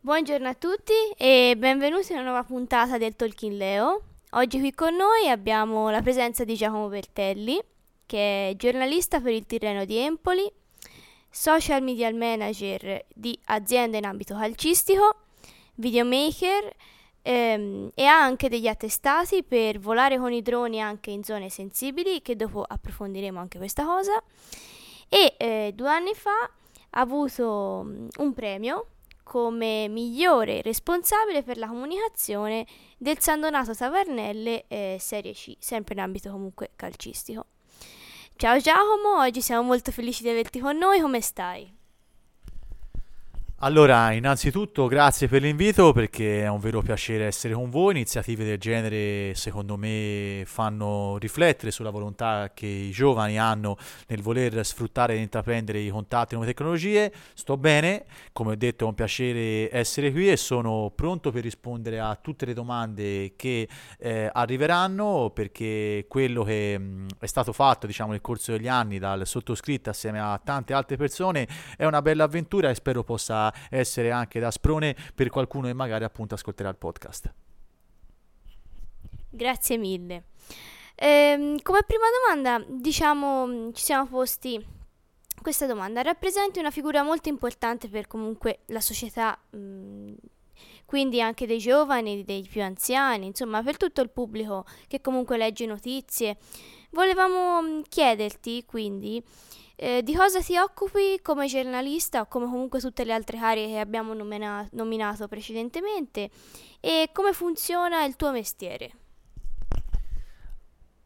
Buongiorno a tutti e benvenuti in una nuova puntata del Talking Leo. Oggi qui con noi abbiamo la presenza di Giacomo Bertelli, che è giornalista per il Tirreno di Empoli, social media manager di aziende in ambito calcistico, videomaker ehm, e ha anche degli attestati per volare con i droni anche in zone sensibili, che dopo approfondiremo anche questa cosa. E eh, due anni fa ha avuto mm, un premio come migliore responsabile per la comunicazione del San Donato Tavernelle eh, Serie C, sempre in ambito comunque calcistico. Ciao Giacomo, oggi siamo molto felici di averti con noi, come stai? Allora, innanzitutto grazie per l'invito perché è un vero piacere essere con voi. Iniziative del genere secondo me fanno riflettere sulla volontà che i giovani hanno nel voler sfruttare e intraprendere i contatti e nuove tecnologie. Sto bene, come ho detto è un piacere essere qui e sono pronto per rispondere a tutte le domande che eh, arriveranno perché quello che mh, è stato fatto diciamo, nel corso degli anni dal sottoscritto assieme a tante altre persone è una bella avventura e spero possa essere anche da sprone per qualcuno che magari appunto ascolterà il podcast. Grazie mille. Ehm, come prima domanda, diciamo, ci siamo posti questa domanda. Rappresenti una figura molto importante per comunque la società, mh, quindi anche dei giovani, dei più anziani, insomma, per tutto il pubblico che comunque legge notizie. Volevamo chiederti quindi eh, di cosa ti occupi come giornalista o come comunque tutte le altre cariche che abbiamo nomina- nominato precedentemente e come funziona il tuo mestiere?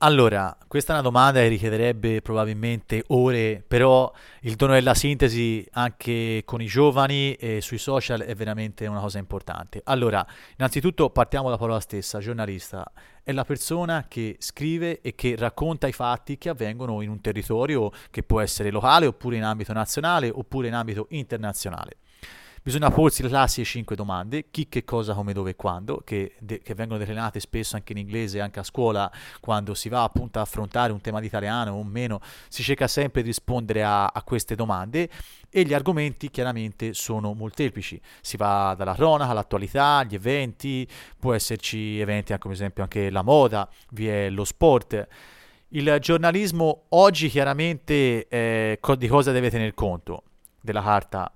Allora, questa è una domanda che richiederebbe probabilmente ore, però il dono della sintesi anche con i giovani e sui social è veramente una cosa importante. Allora, innanzitutto partiamo dalla parola stessa, giornalista. È la persona che scrive e che racconta i fatti che avvengono in un territorio che può essere locale oppure in ambito nazionale oppure in ambito internazionale. Bisogna porsi le classiche 5 domande, chi, che cosa, come, dove e quando, che, de- che, vengono declinate spesso anche in inglese, anche a scuola, quando si va appunto a affrontare un tema di italiano o meno, si cerca sempre di rispondere a, a queste domande e gli argomenti chiaramente sono molteplici, si va dalla cronaca all'attualità, gli eventi, può esserci eventi come esempio anche la moda, vi è lo sport. Il giornalismo oggi chiaramente eh, di cosa deve tener conto? Della carta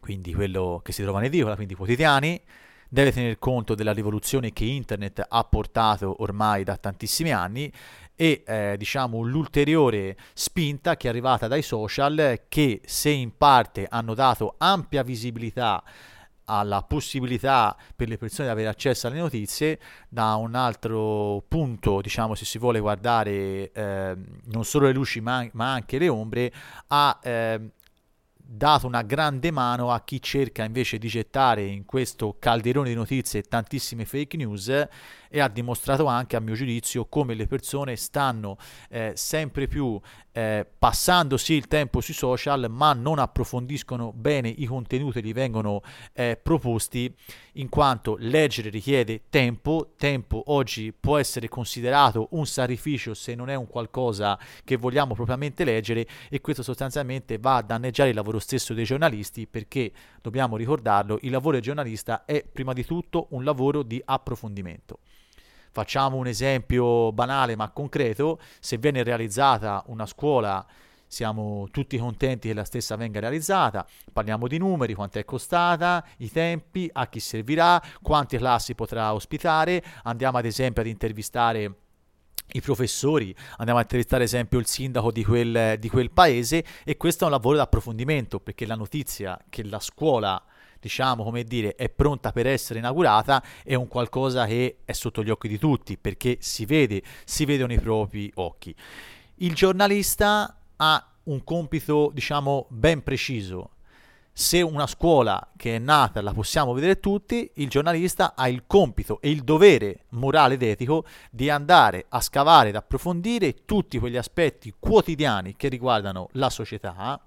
quindi quello che si trova in edicola, quindi quotidiani, deve tener conto della rivoluzione che internet ha portato ormai da tantissimi anni e eh, diciamo l'ulteriore spinta che è arrivata dai social che se in parte hanno dato ampia visibilità alla possibilità per le persone di avere accesso alle notizie da un altro punto, diciamo se si vuole guardare eh, non solo le luci ma, ma anche le ombre, ha eh, dato una grande mano a chi cerca invece di gettare in questo calderone di notizie tantissime fake news e ha dimostrato anche a mio giudizio come le persone stanno eh, sempre più eh, passando sì il tempo sui social ma non approfondiscono bene i contenuti che gli vengono eh, proposti in quanto leggere richiede tempo, tempo oggi può essere considerato un sacrificio se non è un qualcosa che vogliamo propriamente leggere e questo sostanzialmente va a danneggiare il lavoro stesso dei giornalisti perché dobbiamo ricordarlo, il lavoro del giornalista è prima di tutto un lavoro di approfondimento. Facciamo un esempio banale ma concreto, se viene realizzata una scuola siamo tutti contenti che la stessa venga realizzata, parliamo di numeri, quanto è costata, i tempi, a chi servirà, quante classi potrà ospitare, andiamo ad esempio ad intervistare i professori, andiamo a intervistare ad esempio il sindaco di quel, di quel paese e questo è un lavoro di approfondimento perché la notizia che la scuola diciamo come dire è pronta per essere inaugurata è un qualcosa che è sotto gli occhi di tutti perché si vede, si vedono i propri occhi. Il giornalista ha un compito diciamo ben preciso se una scuola che è nata la possiamo vedere tutti, il giornalista ha il compito e il dovere morale ed etico di andare a scavare ed approfondire tutti quegli aspetti quotidiani che riguardano la società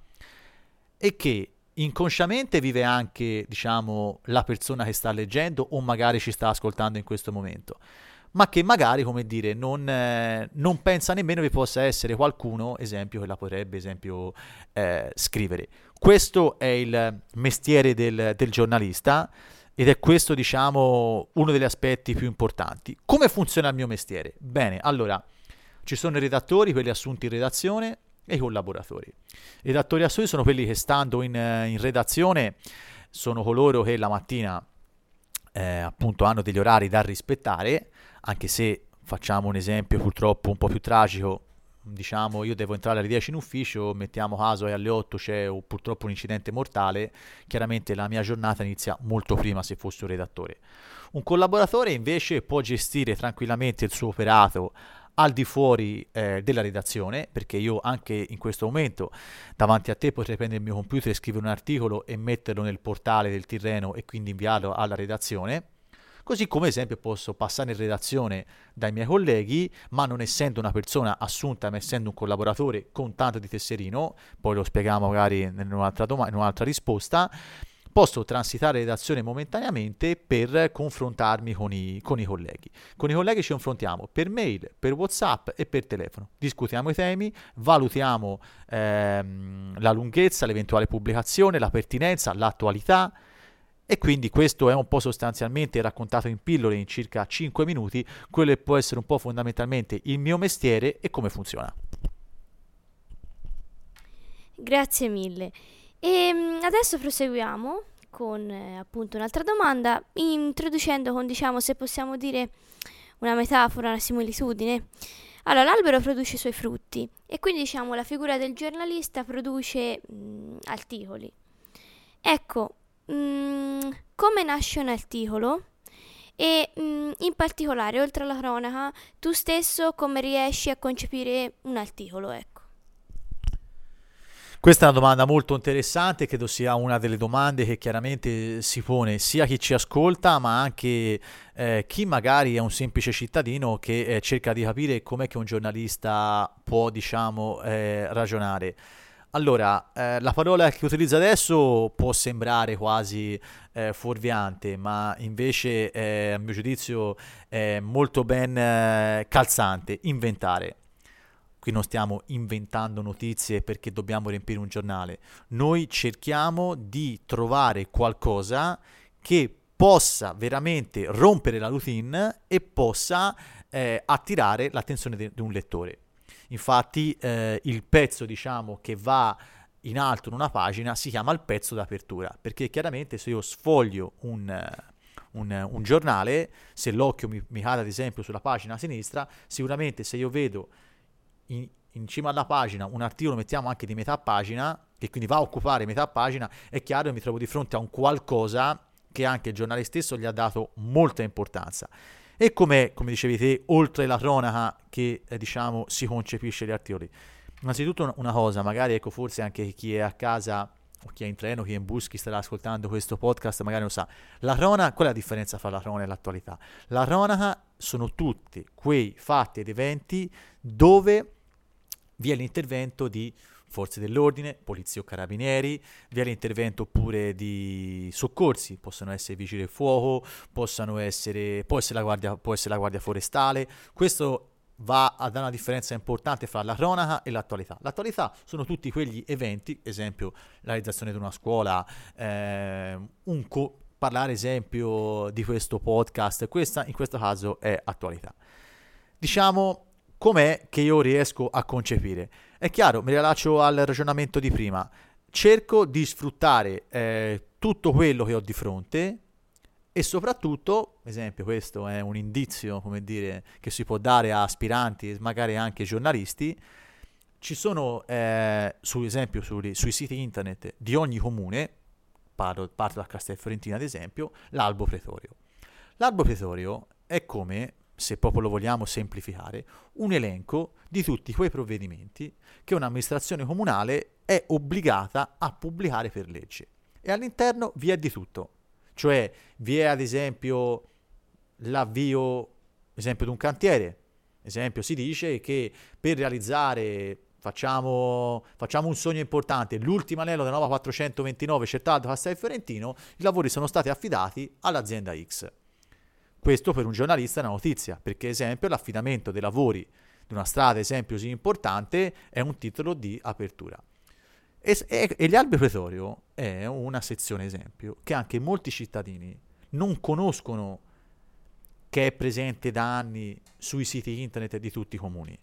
e che inconsciamente vive anche, diciamo, la persona che sta leggendo o magari ci sta ascoltando in questo momento. ma che magari, come dire, non, eh, non, pensa nemmeno che possa essere qualcuno, esempio, che la potrebbe, esempio, eh, scrivere. Questo è il mestiere del, del giornalista ed è questo, diciamo, uno degli aspetti più importanti. Come funziona il mio mestiere? Bene, allora, ci sono i redattori, quelli assunti in redazione, e i collaboratori. I redattori assunti sono quelli che stando in, in redazione sono coloro che la mattina eh, appunto hanno degli orari da rispettare, anche se facciamo un esempio purtroppo un po' più tragico, diciamo io devo entrare alle 10 in ufficio, mettiamo caso e alle 8 c'è o purtroppo un incidente mortale, chiaramente la mia giornata inizia molto prima se fossi un redattore. Un collaboratore invece può gestire tranquillamente il suo operato al di fuori eh, della redazione, perché io anche in questo momento davanti a te potrei prendere il mio computer e scrivere un articolo e metterlo nel portale del Tirreno e quindi inviarlo alla redazione. Così come esempio posso passare in redazione dai miei colleghi, ma non essendo una persona assunta, ma essendo un collaboratore con tanto di tesserino, poi lo spieghiamo magari in un'altra, dom- in un'altra risposta, posso transitare redazione momentaneamente per confrontarmi con i, con i, colleghi. Con i colleghi ci confrontiamo per mail, per WhatsApp e per telefono. Discutiamo i temi, valutiamo ehm, la lunghezza, l'eventuale pubblicazione, la pertinenza, l'attualità. E quindi questo è un po' sostanzialmente raccontato in pillole in circa 5 minuti, quello che può essere un po' fondamentalmente il mio mestiere e come funziona. Grazie mille. E ehm, adesso proseguiamo con eh, appunto un'altra domanda, introducendo con diciamo se possiamo dire una metafora, una similitudine. Allora, l'albero produce i suoi frutti e quindi diciamo la figura del giornalista produce mh, mm, articoli. Ecco, mm, come nasce un articolo? E mh, mm, in particolare, oltre alla cronaca, tu stesso come riesci a concepire un articolo, ecco. Questa è una domanda molto interessante, credo sia una delle domande che chiaramente si pone sia chi ci ascolta, ma anche eh, chi magari è un semplice cittadino che eh, cerca di capire com'è che un giornalista può, diciamo, eh, ragionare. Allora, eh, la parola che utilizzo adesso può sembrare quasi eh, fuorviante, ma invece eh, a mio giudizio è molto ben eh, calzante, inventare. Qui non stiamo inventando notizie perché dobbiamo riempire un giornale. Noi cerchiamo di trovare qualcosa che possa veramente rompere la routine e possa eh, attirare l'attenzione di un lettore. Infatti eh, il pezzo diciamo che va in alto in una pagina si chiama il pezzo d'apertura perché chiaramente se io sfoglio un, un, un giornale, se l'occhio mi, mi cade ad esempio sulla pagina a sinistra, sicuramente se io vedo in, in cima alla pagina un articolo mettiamo anche di metà pagina, che quindi va a occupare metà pagina, è chiaro che mi trovo di fronte a un qualcosa che anche il giornale stesso gli ha dato molta importanza. E come, come dicevi te, oltre la cronaca che eh, diciamo si concepisce gli articoli. Innanzitutto una cosa, magari ecco forse anche chi è a casa o chi è in treno, chi è in bus, chi starà ascoltando questo podcast magari lo sa. La cronaca, qual è la differenza fra la cronaca e l'attualità? La cronaca sono tutti quei fatti ed eventi dove vi è l'intervento di forze dell'ordine, polizia o carabinieri, vi è l'intervento pure di soccorsi, possono essere vigili del fuoco, possono essere, può, essere la guardia, può essere la guardia forestale, questo va a dare una differenza importante fra la cronaca e l'attualità. L'attualità sono tutti quegli eventi, esempio la realizzazione di una scuola, eh, un co- parlare esempio di questo podcast, questa in questo caso è attualità. Diciamo com'è che io riesco a concepire? È chiaro, mi rilascio al ragionamento di prima, cerco di sfruttare eh, tutto quello che ho di fronte e soprattutto, esempio, questo è un indizio, come dire, che si può dare a aspiranti, magari anche giornalisti, ci sono, eh, su esempio, sui, sui siti internet di ogni comune, parlo, parto da Castelfiorentina ad esempio, l'albo pretorio. L'albo pretorio è come se proprio lo vogliamo semplificare, un elenco di tutti quei provvedimenti che un'amministrazione comunale è obbligata a pubblicare per legge. E all'interno vi è di tutto, cioè vi è ad esempio l'avvio, esempio di un cantiere, esempio si dice che per realizzare Facciamo, facciamo, un sogno importante. L'ultimo anello della nuova 429 Certado Castel Fiorentino, i lavori sono stati affidati all'azienda X Questo per un giornalista è una notizia, perché esempio l'affidamento dei lavori di una strada, esempio così importante, è un titolo di apertura. E, e, e l'albero pretorio è una sezione esempio che anche molti cittadini non conoscono che è presente da anni sui siti internet di tutti i comuni.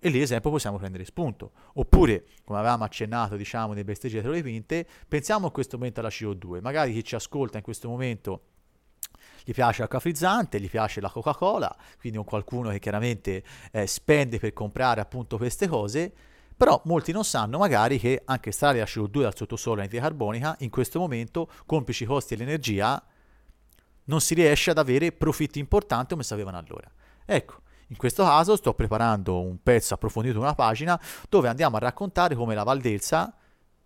E lì, esempio, possiamo prendere spunto. Oppure, come avevamo accennato, diciamo, nei besteggi dietro le quinte, pensiamo in questo momento alla CO2. Magari chi ci ascolta in questo momento gli piace l'acqua frizzante, gli piace la Coca-Cola, quindi un qualcuno che chiaramente eh, spende per comprare appunto queste cose, però molti non sanno magari che anche estrarre la CO2 dal sottosuolo anidride carbonica in questo momento, complici i costi dell'energia, non si riesce ad avere profitti importanti come sapevano allora. Ecco, in questo caso sto preparando un pezzo approfondito, una pagina, dove andiamo a raccontare come la Valdelsa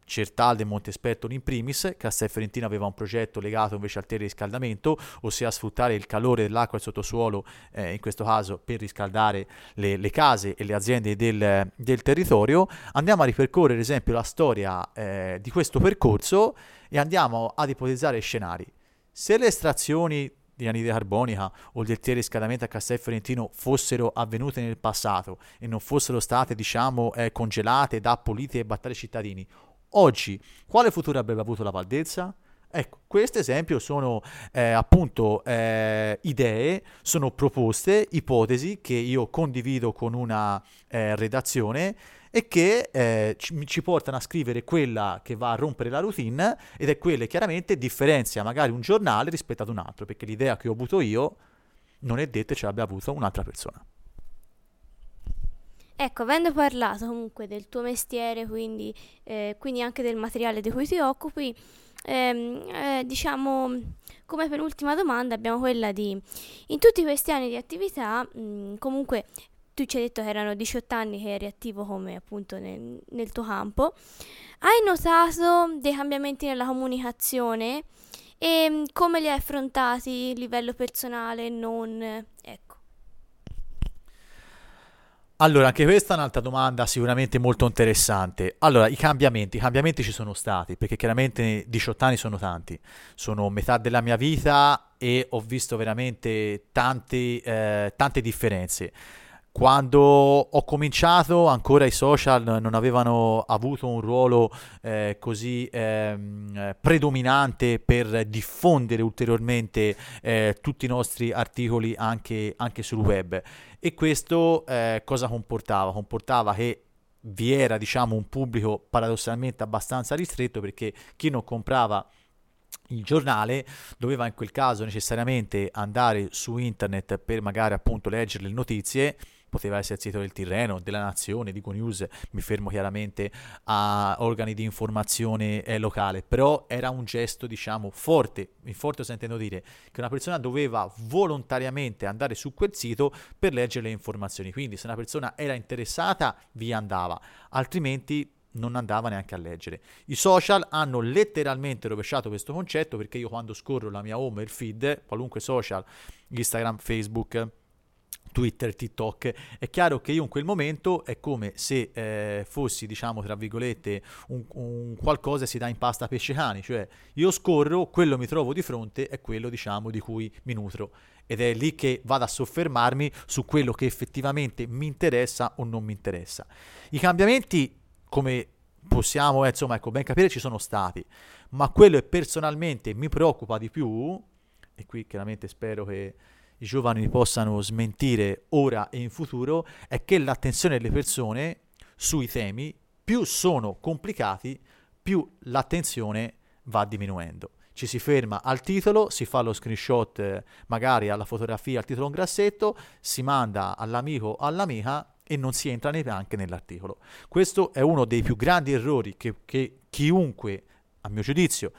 Certalde e Montespertolo in primis, Castel Ferentino aveva un progetto legato invece al teleriscaldamento, ossia sfruttare il calore dell'acqua e sottosuolo, eh, in questo caso per riscaldare le, le case e le aziende del, del, territorio. Andiamo a ripercorrere ad esempio la storia eh, di questo percorso e andiamo ad ipotizzare scenari. Se le estrazioni di anidride carbonica o del teleriscaldamento a Castel Fiorentino fossero avvenute nel passato e non fossero state, diciamo, eh, congelate da politiche e battaglie cittadini, Oggi, quale futuro avrebbe avuto la Valdezza? Ecco, queste esempio sono eh, appunto eh, idee, sono proposte, ipotesi che io condivido con una eh, redazione e che eh, ci, ci, portano a scrivere quella che va a rompere la routine ed è quella che chiaramente differenzia magari un giornale rispetto ad un altro, perché l'idea che ho avuto io non è detta ce l'abbia avuta un'altra persona. Ecco, avendo parlato comunque del tuo mestiere, quindi, eh, quindi anche del materiale di cui ti occupi, ehm, eh, diciamo come penultima domanda abbiamo quella di, in tutti questi anni di attività, mh, comunque tu ci hai detto che erano 18 anni che eri attivo come appunto nel, nel tuo campo, hai notato dei cambiamenti nella comunicazione e come li hai affrontati a livello personale, non... Ecco. Allora, anche questa è un'altra domanda sicuramente molto interessante. Allora, i cambiamenti, i cambiamenti ci sono stati, perché chiaramente 18 anni sono tanti, sono metà della mia vita e ho visto veramente tanti, eh, tante differenze. Quando ho cominciato ancora i social non avevano avuto un ruolo eh, così ehm, predominante per diffondere ulteriormente eh, tutti i nostri articoli anche, anche sul web. E questo eh, cosa comportava? Comportava che vi era diciamo un pubblico paradossalmente abbastanza ristretto perché chi non comprava il giornale doveva in quel caso necessariamente andare su internet per magari appunto leggere le notizie poteva sito del Tirreno, della Nazione, di News, mi fermo chiaramente a organi di informazione eh, locale, però era un gesto diciamo forte, forte sentendo dire che una persona doveva volontariamente andare su quel sito per leggere le informazioni, quindi se una persona era interessata vi andava, altrimenti non andava neanche a leggere. I social hanno letteralmente rovesciato questo concetto perché io quando scorro la mia home il feed, qualunque social, Instagram, Facebook, Twitter, TikTok, è chiaro che io in quel momento è come se eh, fossi, diciamo, tra virgolette, un, un qualcosa si dà in pasta pesce cani, cioè io scorro, quello mi trovo di fronte è quello, diciamo, di cui mi nutro ed è lì che vado a soffermarmi su quello che effettivamente mi interessa o non mi interessa. I cambiamenti, come possiamo, eh, insomma, ecco, ben capire, ci sono stati, ma quello che personalmente mi preoccupa di più, e qui chiaramente spero che i giovani possano smentire ora e in futuro è che l'attenzione delle persone sui temi più sono complicati, più l'attenzione va diminuendo. Ci si ferma al titolo, si fa lo screenshot eh, magari alla fotografia, al titolo un grassetto, si manda all'amico o all'amica e non si entra neanche nell'articolo. Questo è uno dei più grandi errori che, che chiunque, a mio giudizio,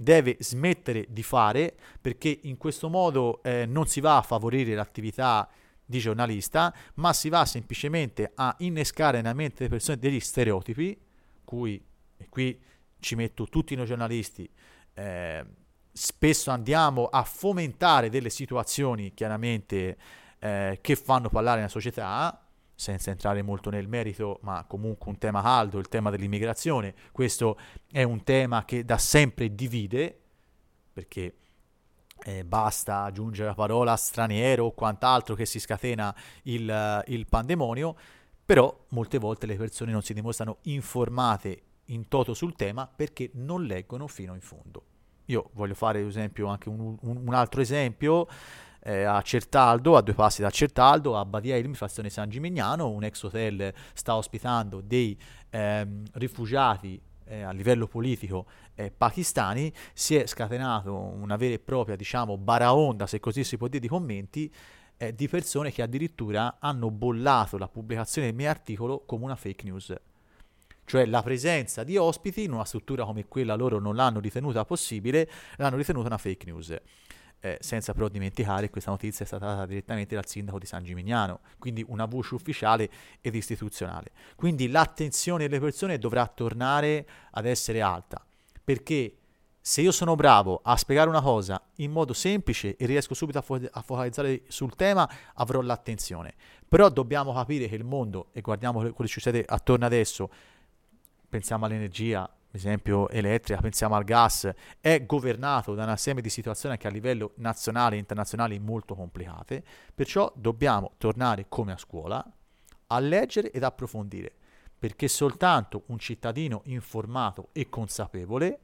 deve smettere di fare perché in questo modo eh, non si va a favorire l'attività di giornalista, ma si va semplicemente a innescare nella mente delle persone degli stereotipi, cui, e qui ci metto tutti noi giornalisti, eh, spesso andiamo a fomentare delle situazioni chiaramente eh, che fanno parlare la società, senza entrare molto nel merito, ma comunque un tema caldo, il tema dell'immigrazione. Questo è un tema che da sempre divide, perché eh, basta aggiungere la parola straniero o quant'altro che si scatena il, il pandemonio, però molte volte le persone non si dimostrano informate in toto sul tema perché non leggono fino in fondo. Io voglio fare ad esempio anche un, un, un altro esempio. Eh, a Certaldo, a due passi da Certaldo, a Badia Ilmi, frazione San Gimignano, un ex hotel sta ospitando dei ehm, rifugiati eh, a livello politico eh, pakistani, si è scatenato una vera e propria, diciamo, baraonda, se così si può dire, di commenti eh, di persone che addirittura hanno bollato la pubblicazione del mio articolo come una fake news cioè la presenza di ospiti in una struttura come quella loro non l'hanno ritenuta possibile, l'hanno ritenuta una fake news. Eh, senza però dimenticare questa notizia è stata data direttamente dal sindaco di San Gimignano, quindi una voce ufficiale ed istituzionale. Quindi l'attenzione delle persone dovrà tornare ad essere alta, perché se io sono bravo a spiegare una cosa in modo semplice e riesco subito a, fo- a focalizzare sul tema, avrò l'attenzione. Però dobbiamo capire che il mondo, e guardiamo quello che succede attorno adesso, pensiamo all'energia, esempio elettrica, pensiamo al gas, è governato da un assieme di situazioni che a livello nazionale e internazionale molto complicate, perciò dobbiamo tornare come a scuola a leggere ed approfondire, perché soltanto un cittadino informato e consapevole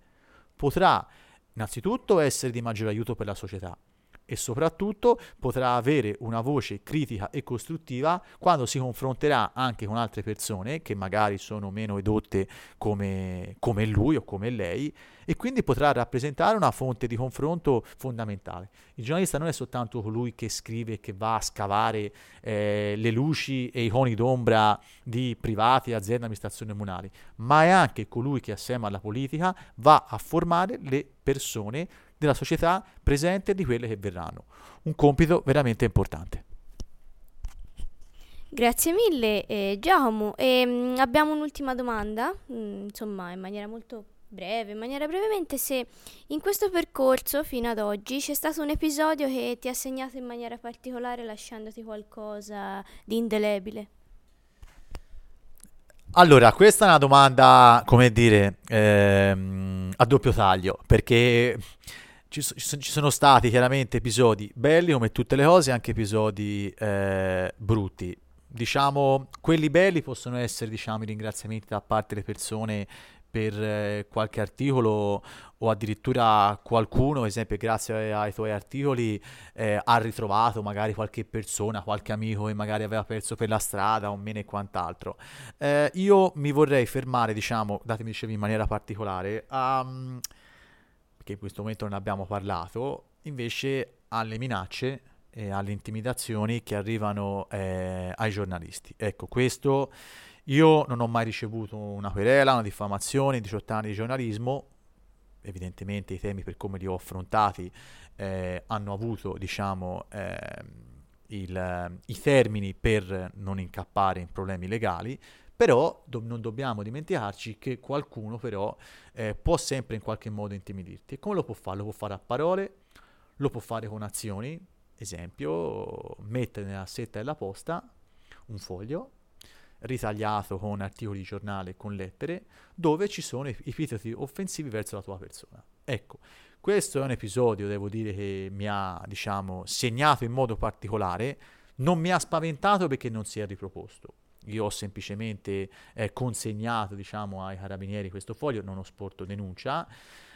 potrà innanzitutto essere di maggiore aiuto per la società, e soprattutto potrà avere una voce critica e costruttiva quando si confronterà anche con altre persone che magari sono meno edotte come, come lui o come lei e quindi potrà rappresentare una fonte di confronto fondamentale. Il giornalista non è soltanto colui che scrive, che va a scavare eh, le luci e i coni d'ombra di privati, aziende, amministrazioni comunali, ma è anche colui che assieme alla politica va a formare le persone della società presente e di quelle che verranno. Un compito veramente importante. Grazie mille eh, Giacomo. E, mh, mm, abbiamo un'ultima domanda, mh, mm, insomma in maniera molto breve, in maniera brevemente, se in questo percorso fino ad oggi c'è stato un episodio che ti ha segnato in maniera particolare lasciandoti qualcosa di indelebile. Allora, questa è una domanda, come dire, ehm, a doppio taglio, perché ci, ci, sono stati chiaramente episodi belli come tutte le cose, anche episodi eh, brutti. Diciamo, quelli belli possono essere, diciamo, i ringraziamenti da parte delle persone per eh, qualche articolo o addirittura qualcuno, ad esempio grazie ai tuoi articoli, eh, ha ritrovato magari qualche persona, qualche amico che magari aveva perso per la strada o meno e quant'altro. Eh, io mi vorrei fermare, diciamo, datemi dicevi in maniera particolare, a... Um, che in questo momento non abbiamo parlato, invece alle minacce e alle intimidazioni che arrivano eh, ai giornalisti. Ecco, questo io non ho mai ricevuto una querela, una diffamazione, 18 anni di giornalismo, evidentemente i temi per come li ho affrontati eh, hanno avuto, diciamo, eh, il, i termini per non incappare in problemi legali, però do- non dobbiamo dimenticarci che qualcuno però eh, può sempre in qualche modo intimidirti. E come lo può fare? Lo può fare a parole, lo può fare con azioni, esempio, mettere nella setta della posta un foglio ritagliato con articoli di giornale con lettere dove ci sono epiteti offensivi verso la tua persona. Ecco, questo è un episodio, devo dire, che mi ha, diciamo, segnato in modo particolare, non mi ha spaventato perché non si è riproposto io ho semplicemente eh, consegnato diciamo, ai carabinieri questo foglio, non ho sporto denuncia,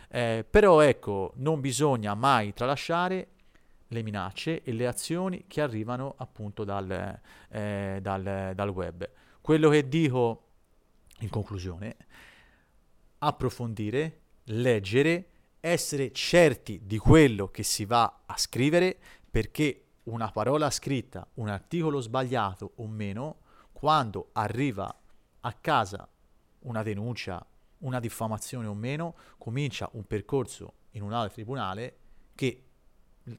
eh, però ecco, non bisogna mai tralasciare le minacce e le azioni che arrivano appunto dal, eh, dal, dal web. Quello che dico in conclusione, approfondire, leggere, essere certi di quello che si va a scrivere perché una parola scritta, un articolo sbagliato o meno, quando arriva a casa una denuncia, una diffamazione o meno, comincia un percorso in un altro tribunale che,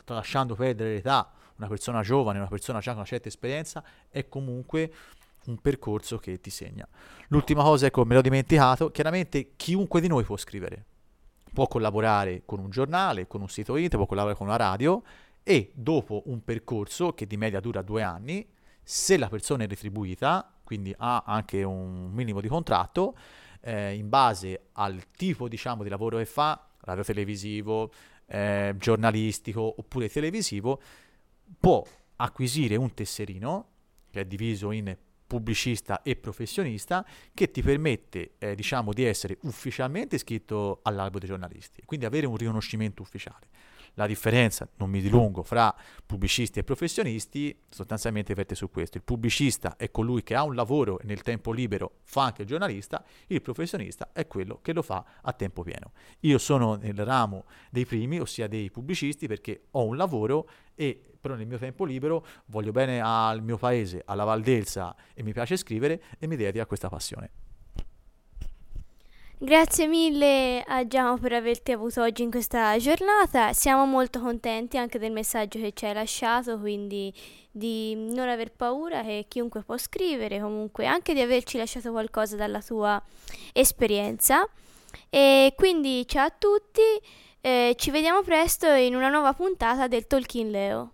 lasciando perdere l'età, una persona giovane, una persona già con una certa esperienza, è comunque un percorso che ti segna. L'ultima cosa, ecco, me l'ho dimenticato, chiaramente chiunque di noi può scrivere, può collaborare con un giornale, con un sito internet, può collaborare con una radio e dopo un percorso che di media dura due anni, se la persona è retribuita, quindi ha anche un minimo di contratto, eh, in base al tipo diciamo, di lavoro che fa, radiotelevisivo, eh, giornalistico oppure televisivo, può acquisire un tesserino che è diviso in pubblicista e professionista che ti permette eh, diciamo di essere ufficialmente iscritto all'albo dei giornalisti, quindi avere un riconoscimento ufficiale. La differenza, non mi dilungo, fra pubblicisti e professionisti sostanzialmente verte su questo. Il pubblicista è colui che ha un lavoro e nel tempo libero fa anche il giornalista, il professionista è quello che lo fa a tempo pieno. Io sono nel ramo dei primi, ossia dei pubblicisti, perché ho un lavoro e però nel mio tempo libero voglio bene al mio paese, alla Valdelsa e mi piace scrivere e mi dedico a questa passione. Grazie mille a Giacomo per averti avuto oggi in questa giornata. Siamo molto contenti anche del messaggio che ci hai lasciato, quindi di non aver paura che chiunque può scrivere, comunque anche di averci lasciato qualcosa dalla tua esperienza. E quindi ciao a tutti, eh, ci vediamo presto in una nuova puntata del Talking Leo.